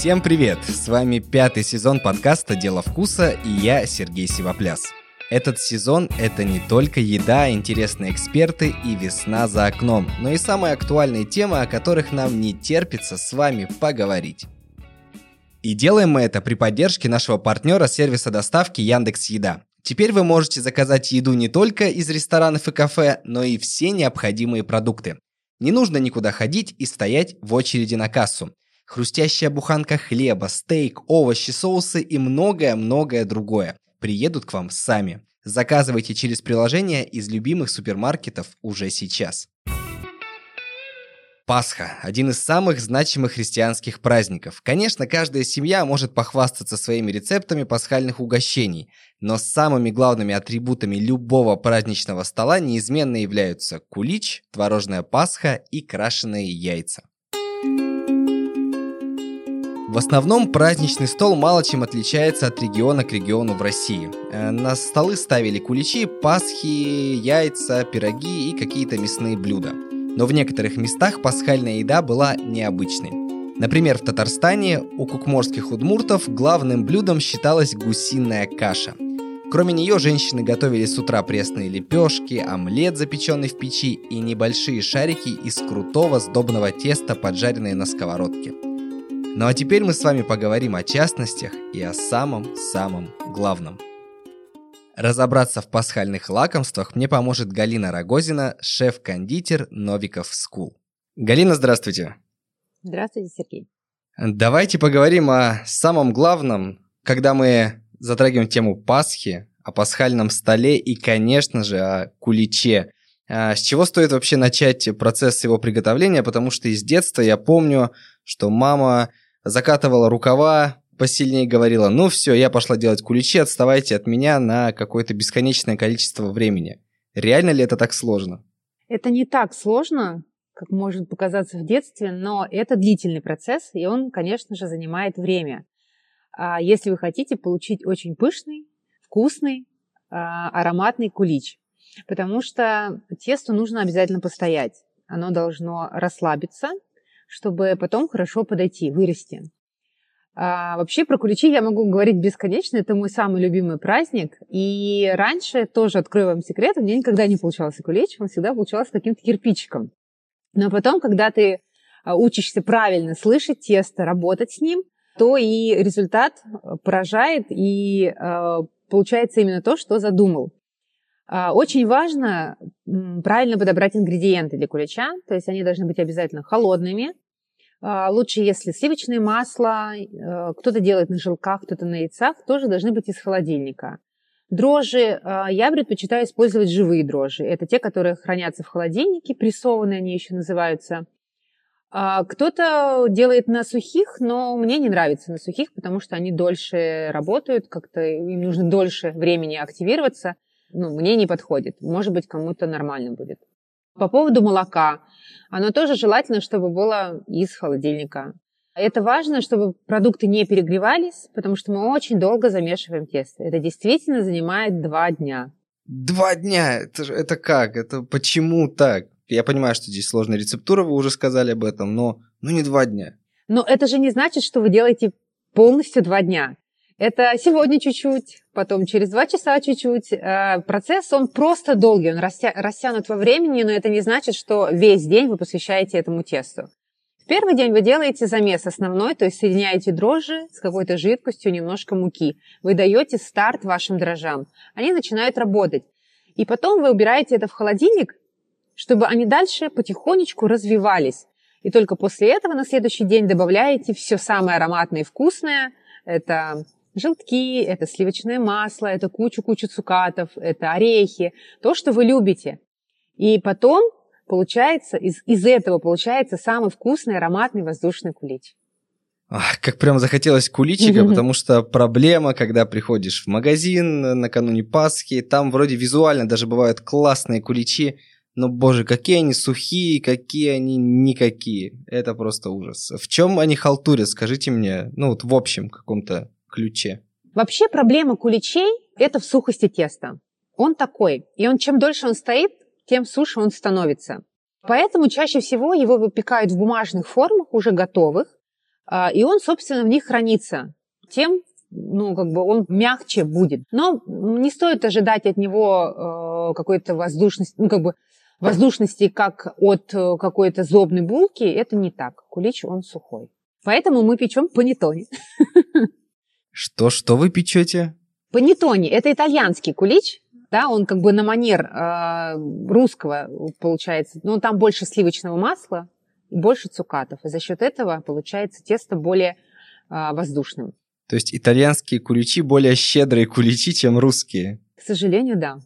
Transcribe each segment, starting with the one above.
Всем привет! С вами пятый сезон подкаста «Дело вкуса» и я, Сергей Сивопляс. Этот сезон – это не только еда, интересные эксперты и весна за окном, но и самые актуальные темы, о которых нам не терпится с вами поговорить. И делаем мы это при поддержке нашего партнера сервиса доставки Яндекс Еда. Теперь вы можете заказать еду не только из ресторанов и кафе, но и все необходимые продукты. Не нужно никуда ходить и стоять в очереди на кассу. Хрустящая буханка хлеба, стейк, овощи, соусы и многое-многое другое приедут к вам сами. Заказывайте через приложение из любимых супермаркетов уже сейчас. Пасха – один из самых значимых христианских праздников. Конечно, каждая семья может похвастаться своими рецептами пасхальных угощений, но самыми главными атрибутами любого праздничного стола неизменно являются кулич, творожная пасха и крашеные яйца. В основном праздничный стол мало чем отличается от региона к региону в России. Э, на столы ставили куличи, пасхи, яйца, пироги и какие-то мясные блюда – но в некоторых местах пасхальная еда была необычной. Например, в Татарстане у кукморских удмуртов главным блюдом считалась гусиная каша. Кроме нее женщины готовили с утра пресные лепешки, омлет, запеченный в печи, и небольшие шарики из крутого сдобного теста, поджаренные на сковородке. Ну а теперь мы с вами поговорим о частностях и о самом-самом главном – Разобраться в пасхальных лакомствах мне поможет Галина Рогозина, шеф-кондитер Novikov School. Галина, здравствуйте. Здравствуйте, Сергей. Давайте поговорим о самом главном, когда мы затрагиваем тему Пасхи, о пасхальном столе и, конечно же, о куличе. А с чего стоит вообще начать процесс его приготовления? Потому что из детства я помню, что мама закатывала рукава, посильнее говорила, ну все, я пошла делать куличи, отставайте от меня на какое-то бесконечное количество времени. Реально ли это так сложно? Это не так сложно, как может показаться в детстве, но это длительный процесс, и он, конечно же, занимает время. А если вы хотите получить очень пышный, вкусный, а, ароматный кулич, потому что тесту нужно обязательно постоять. Оно должно расслабиться, чтобы потом хорошо подойти, вырасти. А, вообще про куличи я могу говорить бесконечно. Это мой самый любимый праздник. И раньше, тоже открою вам секрет, у меня никогда не получался кулич, он всегда получался каким-то кирпичиком. Но потом, когда ты а, учишься правильно слышать тесто, работать с ним, то и результат а, поражает, и э, получается именно то, что задумал. Очень важно правильно подобрать ингредиенты для кулича, то есть они должны быть обязательно холодными, а, лучше, если сливочное масло, э, кто-то делает на желках, кто-то на яйцах, тоже должны быть из холодильника. Дрожжи, а, я предпочитаю использовать живые дрожжи. Это те, которые хранятся в холодильнике, прессованные они еще называются. А, кто-то делает на сухих, но мне не нравится на сухих, потому что они дольше работают, как-то им нужно дольше времени активироваться. Ну, мне не подходит. Может быть, кому-то нормально будет. По поводу молока. Оно тоже желательно, чтобы было из холодильника. Это важно, чтобы продукты не перегревались, потому что мы очень долго замешиваем тесто. Это действительно занимает два дня. Два дня? Это, это как? Это почему так? Я понимаю, что здесь сложная рецептура, вы уже сказали об этом, но ну не два дня. Но это же не значит, что вы делаете полностью два дня. Это сегодня чуть-чуть, потом через два часа чуть-чуть. Э, процесс, он просто долгий, он растя, растянут во времени, но это не значит, что весь день вы посвящаете этому тесту. В первый день вы делаете замес основной, то есть соединяете дрожжи с какой-то жидкостью, немножко муки. Вы даете старт вашим дрожжам. Они начинают работать. И потом вы убираете это в холодильник, чтобы они дальше потихонечку развивались. И только после этого на следующий день добавляете все самое ароматное и вкусное. Это желтки, это сливочное масло, это кучу-кучу цукатов, это орехи, то, что вы любите. И потом получается, из, из этого получается самый вкусный ароматный воздушный кулич. Ах, как прям захотелось куличика, потому что проблема, когда приходишь в магазин накануне Пасхи, там вроде визуально даже бывают классные куличи, но, боже, какие они сухие, какие они никакие. Это просто ужас. В чем они халтурят, скажите мне, ну вот в общем каком-то ключе? Вообще проблема куличей – это в сухости теста. Он такой. И он чем дольше он стоит, тем суше он становится. Поэтому чаще всего его выпекают в бумажных формах, уже готовых. а, и он, собственно, в них хранится. Тем, ну, как бы он мягче будет. Но не стоит ожидать от него э, какой-то воздушности, ну, как бы воздушности, как от э, какой-то зобной булки. Это не так. Кулич, он сухой. Поэтому мы печем панеттоне. Что, что вы печете? Панеттоне – это итальянский кулич, да, он как бы на манер э, русского получается, но там больше сливочного масла и больше цукатов, и за счет этого получается тесто более э, воздушным. То есть итальянские куличи более щедрые куличи, чем русские? К сожалению, да.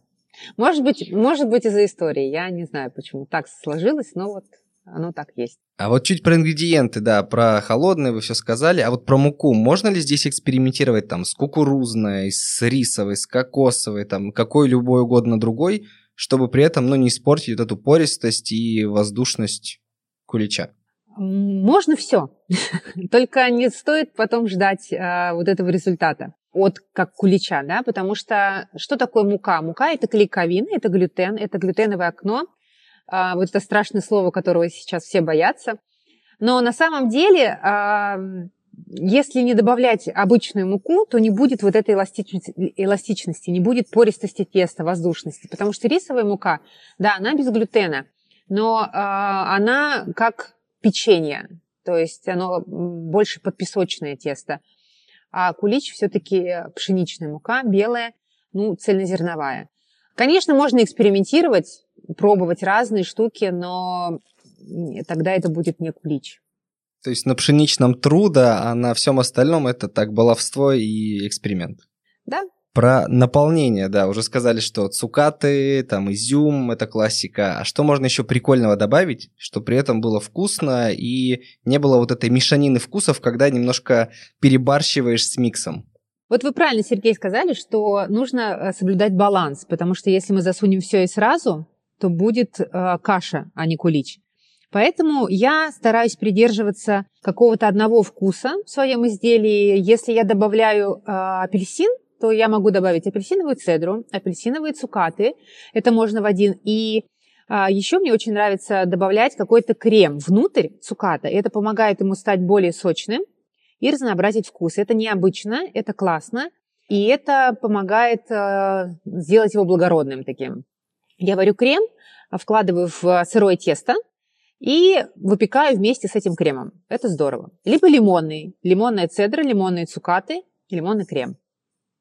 Может быть, может быть из-за истории, я не знаю, почему так сложилось, но вот оно так есть. А вот чуть про ингредиенты, да, про холодные вы все сказали, а вот про муку, можно ли здесь экспериментировать там с кукурузной, с рисовой, с кокосовой, там, какой любой угодно другой, чтобы при этом, ну, не испортить вот эту пористость и воздушность кулича? Можно все, только не стоит потом ждать а, вот этого результата от как кулича, да, потому что что такое мука? Мука это клейковина, это глютен, это глютеновое окно, вот это страшное слово, которого сейчас все боятся. Но на самом деле, а, если не добавлять обычную муку, то не будет вот этой эластичности, эластичности, не будет пористости теста, воздушности. Потому что рисовая мука, да, она без глютена, но а, она как печенье, то есть оно больше подпесочное тесто. А кулич все-таки пшеничная мука, белая, ну, цельнозерновая. Конечно, можно экспериментировать, пробовать разные штуки, но тогда это будет не кулич. То есть на пшеничном труда, а на всем остальном это так баловство и эксперимент. Да. Про наполнение, да, уже сказали, что цукаты, там изюм, это классика. А что можно еще прикольного добавить, что при этом было вкусно и не было вот этой мешанины вкусов, когда немножко перебарщиваешь с миксом? Вот вы правильно, Сергей, сказали, что нужно э, соблюдать баланс, потому что если мы засунем все и сразу, то будет э, каша, а не кулич. Поэтому я стараюсь придерживаться какого-то одного вкуса в своем изделии. Если я добавляю э, апельсин, то я могу добавить апельсиновую цедру, апельсиновые цукаты. Это можно в один. И а, еще мне очень нравится добавлять какой-то крем внутрь цуката. Это помогает ему стать более сочным и разнообразить вкус. Это необычно, это классно, и это помогает э, сделать его благородным таким. Я варю крем, вкладываю в сырое тесто и выпекаю вместе с этим кремом. Это здорово. Либо лимонный, лимонная цедра, лимонные цукаты, лимонный крем.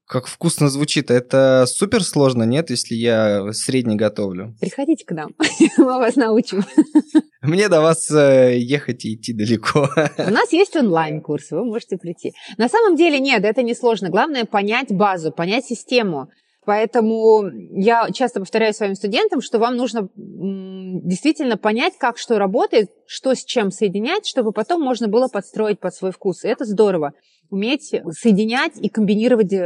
Как вкусно звучит. Это супер сложно, нет, если я средний готовлю? Приходите к нам, мы вас научим. Мне до вас э, ехать и идти далеко. У нас есть онлайн-курс, вы можете прийти. На самом деле нет, это не сложно. Главное понять базу, понять систему. Поэтому я часто повторяю своим студентам, что вам нужно действительно понять, как что работает, что с чем соединять, чтобы потом можно было подстроить под свой вкус. И это здорово. Уметь соединять и комбинировать э,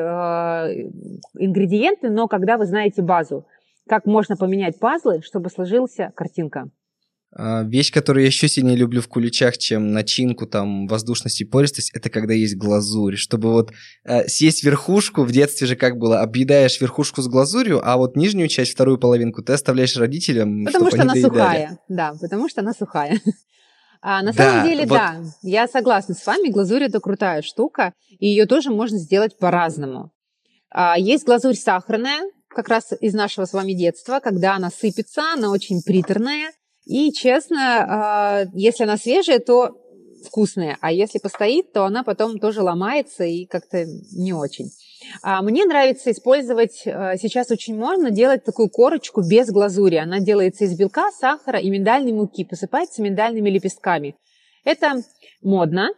ингредиенты, но когда вы знаете базу. Как можно поменять пазлы, чтобы сложилась картинка. А, вещь, которую я еще сильнее люблю в куличах, чем начинку, там, воздушность и пористость, это когда есть глазурь. Чтобы вот э, съесть верхушку, в детстве же как было, объедаешь верхушку с глазурью, а вот нижнюю часть, вторую половинку, ты оставляешь родителям, Потому что она доедали. сухая, да, потому что она сухая. А на да, самом деле, вот... да, я согласна с вами, глазурь это крутая штука, и ее тоже можно сделать по-разному. А, есть глазурь сахарная, как раз из нашего с вами детства, когда она сыпется, она очень приторная, и, честно, а, если она свежая, то вкусная, а если постоит, то она потом тоже ломается и как-то не очень. А мне нравится использовать, а, сейчас очень можно делать такую корочку без глазури. Она делается из белка, сахара и миндальной муки, посыпается миндальными лепестками. Это модно,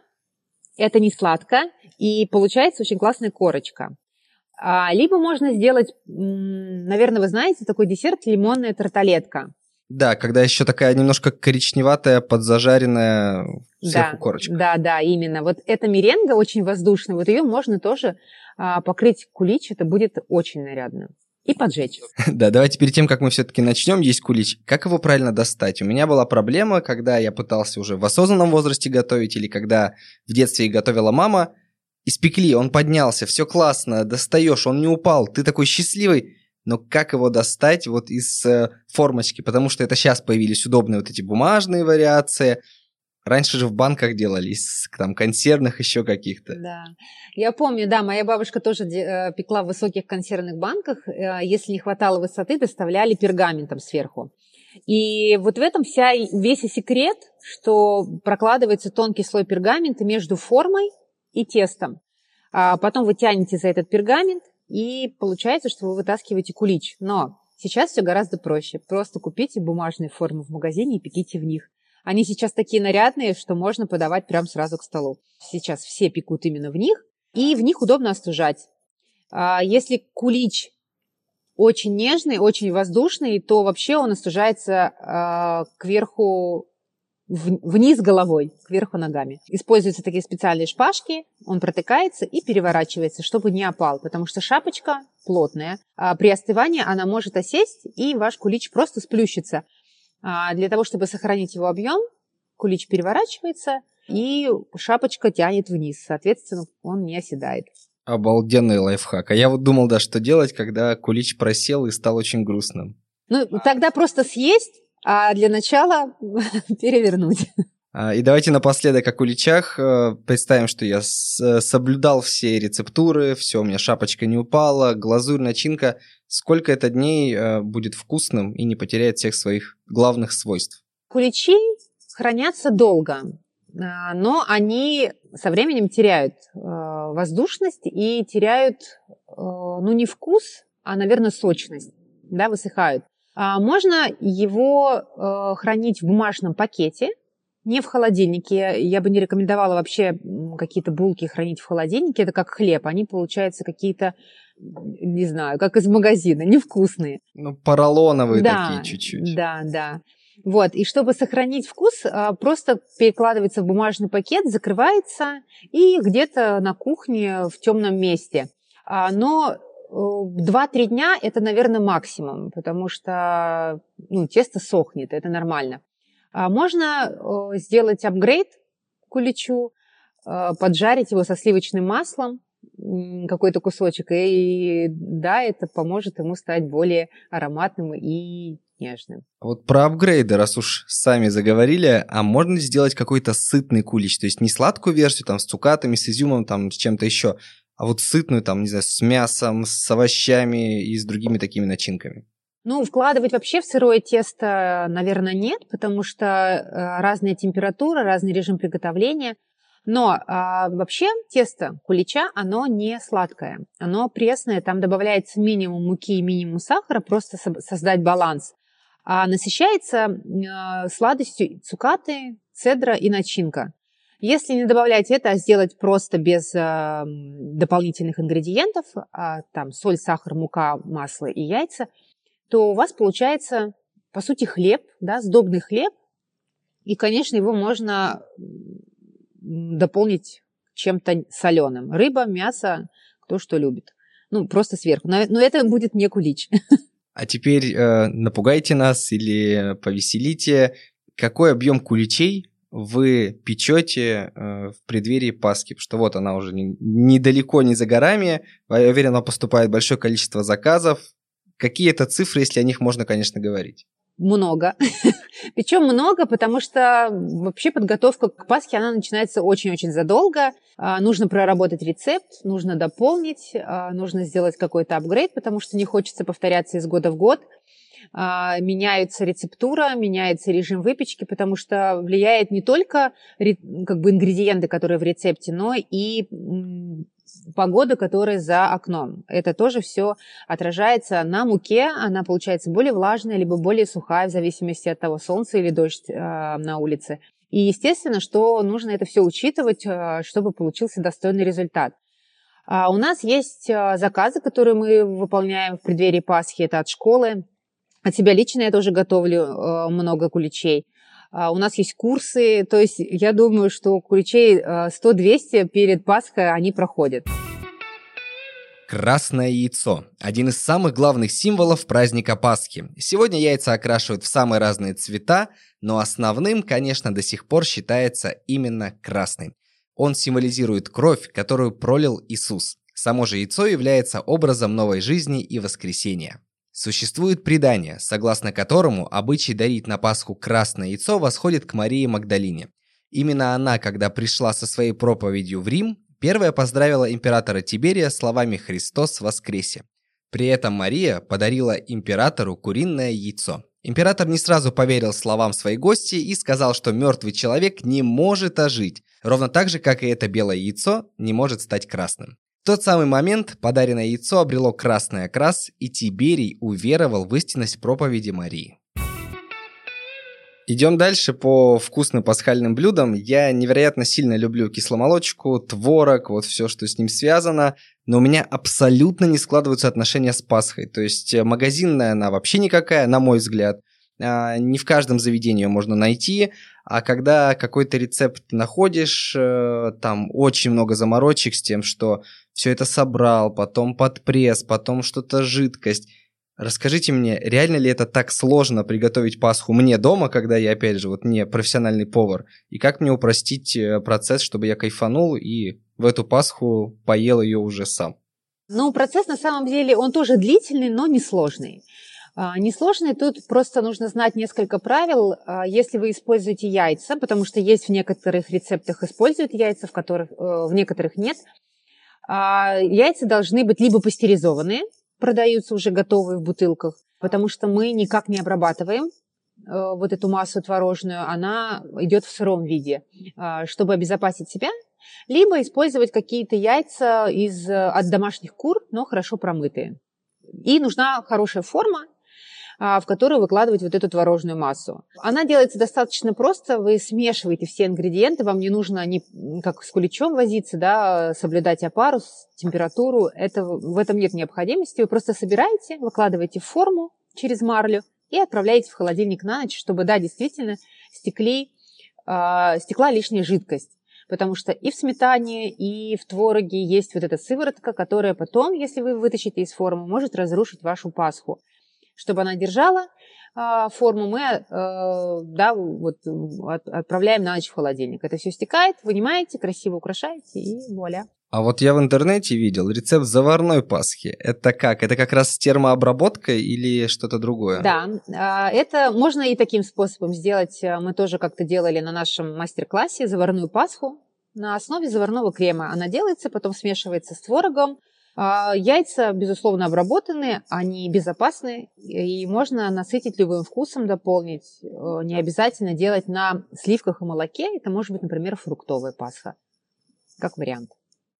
это не сладко, и получается очень классная корочка. Либо можно сделать, наверное, вы знаете, такой десерт лимонная тарталетка. Да, когда еще такая немножко коричневатая, подзажаренная сверху да, корочка. Да, да, именно. Вот эта меренга очень воздушная, вот ее можно тоже а, покрыть кулич, это будет очень нарядно. И поджечь. Да, давайте перед тем, как мы все-таки начнем есть кулич, как его правильно достать? У меня была проблема, когда я пытался уже в осознанном возрасте готовить, или когда в детстве готовила мама, испекли, он поднялся, все классно, достаешь, он не упал, ты такой счастливый, но как его достать вот из э, формочки, потому что это сейчас появились удобные вот эти бумажные вариации. Раньше же в банках делали, из там консервных еще каких-то. Да. Я помню, да, моя бабушка тоже э, пекла в высоких консервных банках. Э, если не хватало высоты, доставляли пергаментом сверху. И вот в этом вся, весь и секрет, что прокладывается тонкий слой пергамента между формой и тестом. А потом вы тянете за этот пергамент, и получается, что вы вытаскиваете кулич. Но сейчас все гораздо проще. Просто купите бумажные формы в магазине и пеките в них. Они сейчас такие нарядные, что можно подавать прямо сразу к столу. Сейчас все пекут именно в них, и в них удобно остужать. А если кулич очень нежный, очень воздушный, то вообще он остужается э, кверху, вниз головой, кверху ногами. Используются такие специальные шпажки, он протыкается и переворачивается, чтобы не опал, потому что шапочка плотная. А при остывании она может осесть, и ваш кулич просто сплющится. А для того, чтобы сохранить его объем, кулич переворачивается, и шапочка тянет вниз. Соответственно, он не оседает. Обалденный лайфхак. А я вот думал, да, что делать, когда кулич просел и стал очень грустным. Ну, тогда просто съесть, а для начала перевернуть. А, и давайте напоследок о куличах. Э, представим, что я соблюдал все рецептуры, все, у меня шапочка не упала, глазурь, начинка. Сколько это дней э, будет вкусным и не потеряет всех своих главных свойств? Куличи хранятся долго, но они со временем теряют э, воздушность и теряют, ну, не вкус, а, наверное, сочность, да, высыхают. А можно его хранить в бумажном пакете – не в холодильнике. Я бы не рекомендовала вообще какие-то булки хранить в холодильнике. Это как хлеб. Они, получаются, какие-то, не знаю, как из магазина, невкусные. Ну, поролоновые да, такие чуть-чуть. Да, да. Вот, и чтобы сохранить вкус, а, просто перекладывается в бумажный пакет, закрывается и где-то на кухне в темном месте. А, но 2-3 э, дня это, наверное, максимум, потому что ну, тесто сохнет, это нормально. А можно сделать апгрейд куличу, э, поджарить его со сливочным маслом, какой-то кусочек, и да, это поможет ему стать более ароматным и нежным. Вот про апгрейды, раз уж сами заговорили, а можно сделать какой-то сытный кулич, то есть не сладкую версию там с цукатами, с изюмом, там с чем-то еще, а вот сытную там, не знаю, с мясом, с овощами и с другими такими начинками? Ну, вкладывать вообще в сырое тесто, наверное, нет, потому что э, разная температура, разный режим приготовления. Но а, вообще тесто кулича, оно не сладкое, оно пресное, там добавляется минимум муки и минимум сахара, просто создать баланс. А насыщается э, сладостью цукаты, цедра и начинка. Если не добавлять это, а сделать просто без э, дополнительных ингредиентов, а, там соль, сахар, мука, масло и яйца – то у вас получается, по сути, хлеб, да, сдобный хлеб, и, конечно, его можно дополнить чем-то соленым. Рыба, мясо, кто что любит. Ну, просто сверху. Но, но это будет не кулич. А теперь э, напугайте нас или повеселите. Какой объем куличей вы печете э, в преддверии Пасхи? Что вот она уже не, недалеко, не за горами. Я уверен, она поступает большое количество заказов. Какие это цифры, если о них можно, конечно, говорить? Много. Причем много, потому что вообще подготовка к Пасхе, она начинается очень-очень задолго. А, нужно проработать рецепт, нужно дополнить, а, нужно сделать какой-то апгрейд, потому что не хочется повторяться из года в год. А, меняется рецептура, меняется режим выпечки, потому что влияет не только как бы ингредиенты, которые в рецепте, но и погода, которая за окном. Это тоже все отражается на муке, она получается более влажная, либо более сухая, в зависимости от того, солнце или дождь э, на улице. И естественно, что нужно это все учитывать, э, чтобы получился достойный результат. А у нас есть заказы, которые мы выполняем в преддверии Пасхи, это от школы. От себя лично я тоже готовлю э, много куличей. А, у нас есть курсы, то есть я думаю, что куличей 100-200 перед Пасхой они проходят. Красное яйцо – один из самых главных символов праздника Пасхи. Сегодня яйца окрашивают в самые разные цвета, но основным, конечно, до сих пор считается именно красный. Он символизирует кровь, которую пролил Иисус. Само же яйцо является образом новой жизни и воскресения. Существует предание, согласно которому обычай дарить на Пасху красное яйцо восходит к Марии Магдалине. Именно она, когда пришла со своей проповедью в Рим, первая поздравила императора Тиберия словами «Христос воскресе». При этом Мария подарила императору куриное яйцо. Император не сразу поверил словам своей гости и сказал, что мертвый человек не может ожить, ровно так же, как и это белое яйцо не может стать красным. В тот самый момент подаренное яйцо обрело красный окрас, и Тиберий уверовал в истинность проповеди Марии. Идем дальше по вкусным пасхальным блюдам. Я невероятно сильно люблю кисломолочку, творог, вот все, что с ним связано. Но у меня абсолютно не складываются отношения с Пасхой. То есть э, магазинная она вообще никакая, на мой взгляд. А, не в каждом заведении ее можно найти. А когда какой-то рецепт находишь, э, там очень много заморочек с тем, что все это собрал, потом под пресс, потом что-то жидкость. Расскажите мне, реально ли это так сложно приготовить Пасху мне дома, когда я, опять же, вот не профессиональный повар? И как мне упростить э, процесс, чтобы я кайфанул и в эту Пасху поел ее уже сам? Ну, процесс на самом деле, он тоже длительный, но не сложный. Несложный, тут просто нужно знать несколько правил. А, если вы используете яйца, потому что есть в некоторых рецептах используют яйца, в, которых, э, в некоторых нет, а, яйца должны быть либо пастеризованные, продаются уже готовые в бутылках, потому что мы никак не обрабатываем э, вот эту массу творожную, она идет в сыром виде, э, чтобы обезопасить себя, либо использовать какие-то яйца из, от домашних кур, но хорошо промытые. И нужна хорошая форма, а, в которую выкладывать вот эту творожную массу. Она делается достаточно просто. Вы смешиваете все ингредиенты. Вам не нужно не как с куличом возиться, да, соблюдать опару, температуру. Это, в этом нет необходимости. Вы просто собираете, выкладываете в форму через марлю и отправляете в холодильник на ночь, чтобы, да, действительно стекли, э, стекла лишняя жидкость потому что и в сметане, и в твороге есть вот эта сыворотка, которая потом, если вы вытащите из формы, может разрушить вашу пасху чтобы она держала а, форму, мы э, да, вот, отправляем на ночь в холодильник. Это все стекает, вынимаете, красиво украшаете и вуаля. А вот я в интернете видел рецепт заварной пасхи. Это как? Это как раз термообработка или что-то другое? Да, а, это можно и таким способом сделать. Мы тоже как-то делали на нашем мастер-классе заварную пасху на основе заварного крема. Она делается, потом смешивается с творогом, яйца, безусловно, обработаны, они безопасны, и можно насытить любым вкусом, дополнить. Э, не обязательно делать на сливках и молоке. Это может быть, например, фруктовая пасха, как вариант.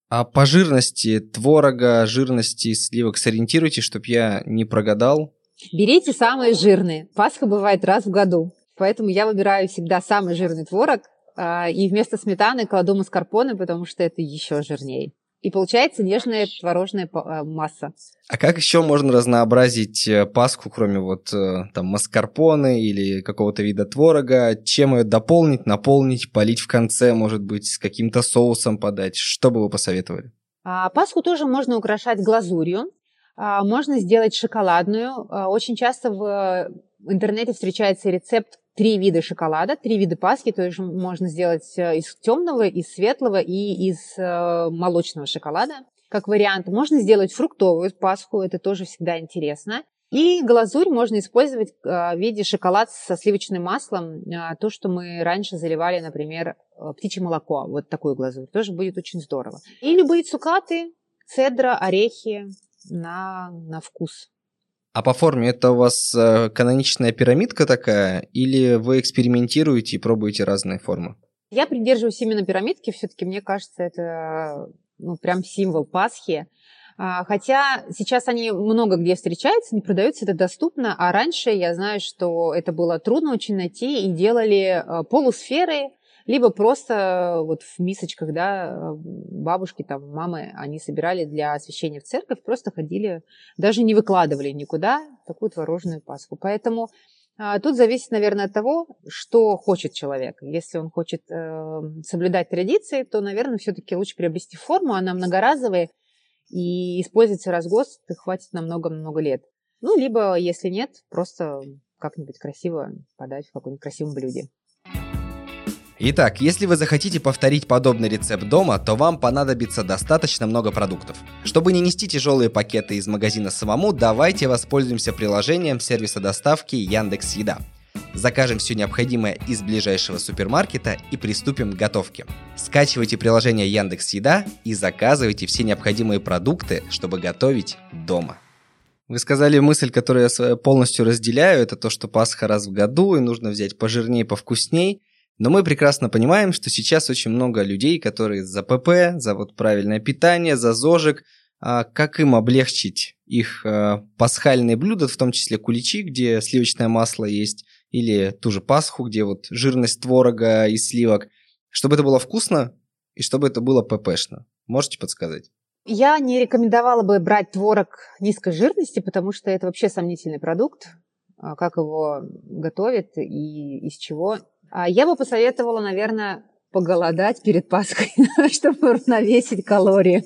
А по жирности творога, жирности сливок сориентируйте, чтобы я не прогадал. Берите самые жирные. Пасха бывает раз в году. Поэтому я выбираю всегда самый жирный творог. А, и вместо сметаны кладу маскарпоне, потому что это еще жирнее. И получается нежная творожная э, масса. А как еще можно разнообразить э, пасху, кроме вот э, там маскарпоне или какого-то вида творога? Чем ее дополнить, наполнить, полить в конце, может быть, с каким-то соусом подать? Что бы вы посоветовали? А, пасху тоже можно украшать глазурью. А, можно сделать шоколадную. А, очень часто в интернете встречается рецепт три вида шоколада, три вида паски, то есть можно сделать э, из темного, из светлого и из э, молочного шоколада. Как вариант, можно сделать фруктовую пасху, это тоже всегда интересно. И глазурь можно использовать э, в виде шоколад со сливочным маслом, то, что мы раньше заливали, например, птичье молоко, вот такую глазурь, тоже будет очень здорово. И любые цукаты, цедра, орехи на, на вкус. А по форме это у вас э, каноничная пирамидка такая, или вы экспериментируете и пробуете разные формы? Я придерживаюсь именно пирамидки, все-таки мне кажется, это ну, прям символ Пасхи. А, хотя сейчас они много где встречаются, не продаются, это доступно, а раньше я знаю, что это было трудно очень найти, и делали э, полусферы, либо просто э, вот в мисочках, да, бабушки, там, мамы, они собирали для освящения в церковь, просто ходили, даже не выкладывали никуда такую творожную пасху. Поэтому а, Тут зависит, наверное, от того, что хочет человек. Если он хочет э, соблюдать традиции, то, наверное, все-таки лучше приобрести форму. Она многоразовая и используется раз в год, хватит на много-много лет. Ну, либо, если нет, просто как-нибудь красиво подать в каком-нибудь красивом блюде. Итак, если вы захотите повторить подобный рецепт дома, то вам понадобится достаточно много продуктов. Чтобы не нести тяжелые пакеты из магазина самому, давайте воспользуемся приложением сервиса доставки Яндекс Еда. закажем все необходимое из ближайшего супермаркета и приступим к готовке. Скачивайте приложение Яндекс Еда и заказывайте все необходимые продукты, чтобы готовить дома. Вы сказали мысль, которую я полностью разделяю, это то, что Пасха раз в году и нужно взять пожирнее, повкусней. Но мы прекрасно понимаем, что сейчас очень много людей, которые за ПП, за вот правильное питание, за зожик, а как им облегчить их а, пасхальные блюда, в том числе куличи, где сливочное масло есть, или ту же Пасху, где вот жирность творога и сливок, чтобы это было вкусно и чтобы это было ППшно. Можете подсказать? Я не рекомендовала бы брать творог низкой жирности, потому что это вообще сомнительный продукт. А, как его готовят и из чего. Я бы посоветовала, наверное, поголодать перед Пасхой, чтобы уравновесить калории.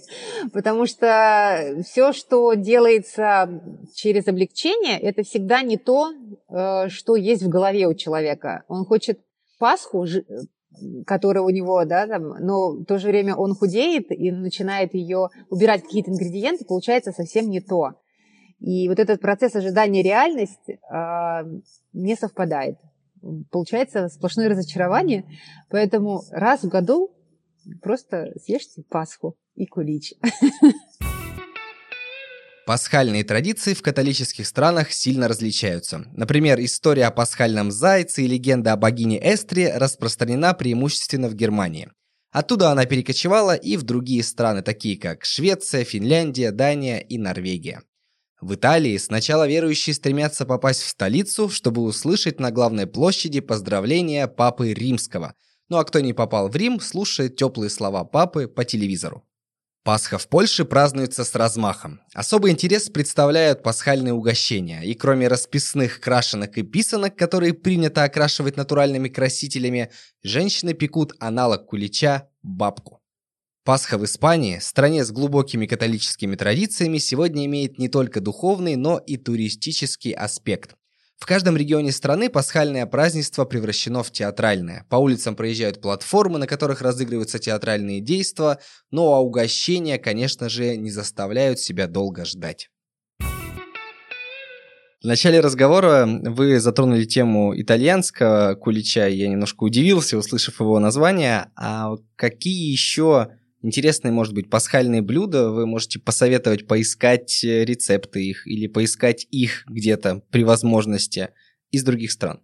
Потому что все, что делается через облегчение, это всегда не то, э, что есть в голове у человека. Он хочет Пасху, которая у него, да, там, но в то же время он худеет и начинает ее убирать какие-то ингредиенты, получается совсем не то. И вот этот процесс ожидания реальность э, не совпадает получается сплошное разочарование. Поэтому раз в году просто съешьте Пасху и кулич. Пасхальные традиции в католических странах сильно различаются. Например, история о пасхальном зайце и легенда о богине Эстре распространена преимущественно в Германии. Оттуда она перекочевала и в другие страны, такие как Швеция, Финляндия, Дания и Норвегия. В Италии сначала верующие стремятся попасть в столицу, чтобы услышать на главной площади поздравления Папы Римского. Ну а кто не попал в Рим, слушает теплые слова Папы по телевизору. Пасха в Польше празднуется с размахом. Особый интерес представляют пасхальные угощения. И кроме расписных крашенок и писанок, которые принято окрашивать натуральными красителями, женщины пекут аналог кулича – бабку. Пасха в Испании, стране с глубокими католическими традициями, сегодня имеет не только духовный, но и туристический аспект. В каждом регионе страны пасхальное празднество превращено в театральное. По улицам проезжают платформы, на которых разыгрываются театральные действия, ну а угощения, конечно же, не заставляют себя долго ждать. В начале разговора вы затронули тему итальянского кулича, я немножко удивился, услышав его название. А какие еще интересные, может быть, пасхальные блюда, вы можете посоветовать поискать э, рецепты их или поискать их где-то при возможности из других стран?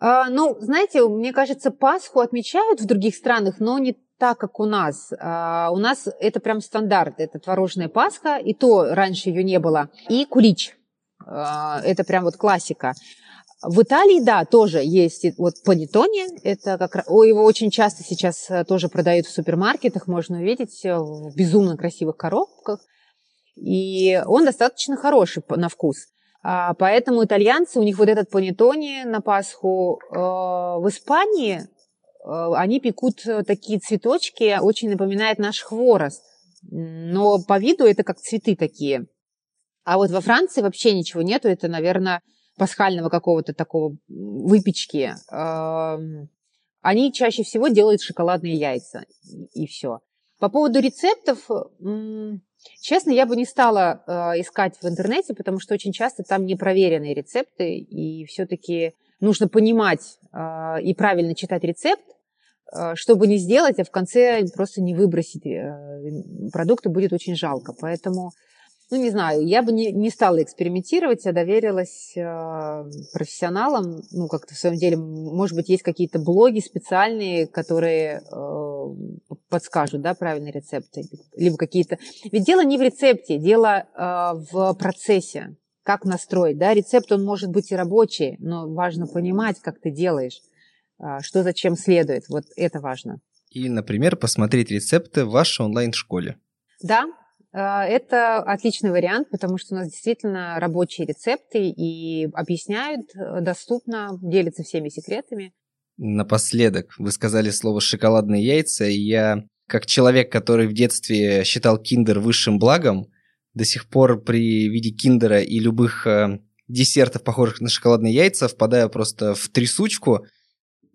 А, ну, знаете, мне кажется, Пасху отмечают в других странах, но не так, как у нас. А, у нас это прям стандарт. Это творожная Пасха, и то раньше ее не было. И кулич. А, это прям вот классика. В Италии, да, тоже есть вот панеттоне. Это как раз, его очень часто сейчас э, тоже продают в супермаркетах, можно увидеть э, в безумно красивых коробках. И он достаточно хороший на вкус. А, поэтому итальянцы, у них вот этот панеттоне на Пасху. Э, в Испании они пекут такие цветочки, очень напоминает наш хворост. Но по виду это как цветы такие. А вот во Франции вообще ничего нету. Это, наверное, пасхального какого-то такого выпечки, они чаще всего делают шоколадные яйца и все. По поводу рецептов, честно, я бы не стала а, искать в интернете, потому что очень часто там непроверенные рецепты, и все-таки нужно понимать а, и правильно читать рецепт, а, чтобы не сделать, а в конце просто не выбросить э, продукты будет очень жалко. Поэтому ну, не знаю, я бы не, не стала экспериментировать, а доверилась э, профессионалам, ну, как-то в своем деле, может быть, есть какие-то блоги специальные, которые э, подскажут, да, правильные рецепты, либо какие-то... Ведь дело не в рецепте, дело э, в процессе, как настроить, да, рецепт, он может быть и рабочий, но важно понимать, как ты делаешь, э, что зачем следует, вот это важно. И, например, посмотреть рецепты в вашей онлайн-школе. Да, это отличный вариант, потому что у нас действительно рабочие рецепты и объясняют э, доступно, делятся всеми секретами. Напоследок, вы сказали слово «шоколадные яйца», и я, как человек, который в детстве считал киндер высшим благом, до сих пор при виде киндера и любых э, десертов, похожих на шоколадные яйца, впадаю просто в трясучку.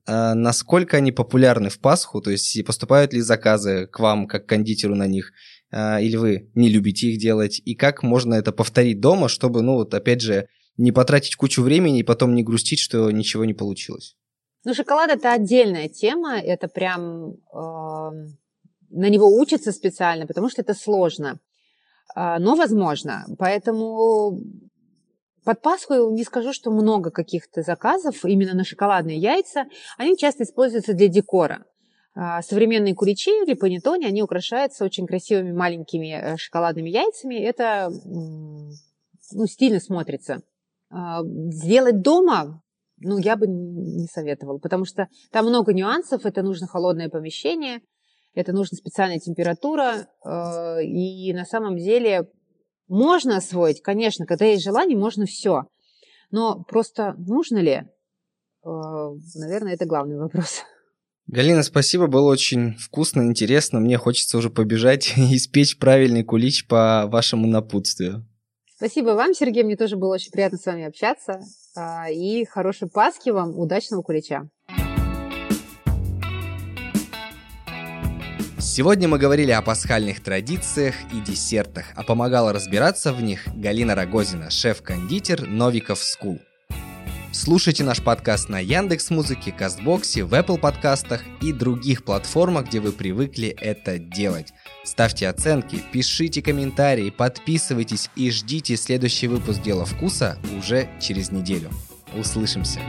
Э, насколько они популярны в Пасху? То есть поступают ли заказы к вам, как кондитеру на них? А, или вы не любите их делать, и как можно это повторить дома, чтобы, ну вот опять же, не потратить кучу времени и потом не грустить, что ничего не получилось? Ну, шоколад это отдельная тема, это прям э, на него учатся специально, потому что это сложно, э, но возможно. Поэтому под Пасху не скажу, что много каких-то заказов именно на шоколадные яйца. Они часто используются для декора. А, современные куличи или панеттоне, они украшаются очень красивыми маленькими э, шоколадными яйцами. Это ну, стильно смотрится. А, сделать дома, ну, я бы не советовала, потому что там много нюансов. Это нужно холодное помещение, это нужна специальная температура. А, и на самом деле можно освоить, конечно, когда есть желание, можно все. Но просто нужно ли? Наверное, это главный вопрос. Галина, спасибо, было очень вкусно, интересно. Мне хочется уже побежать и испечь правильный кулич по вашему напутствию. Спасибо вам, Сергей, мне тоже было очень приятно с вами общаться. А, и хорошей Пасхи вам, удачного кулича. Сегодня мы говорили о пасхальных традициях и десертах, а помогала разбираться в них Галина Рогозина, шеф-кондитер Novikov School. Слушайте наш подкаст на Яндекс Музыке, Castbox е, в Apple подкастах и других платформах, где вы привыкли это делать. Ставьте оценки, пишите комментарии, подписывайтесь и ждите следующий выпуск «Дела вкуса» уже через неделю. Услышимся!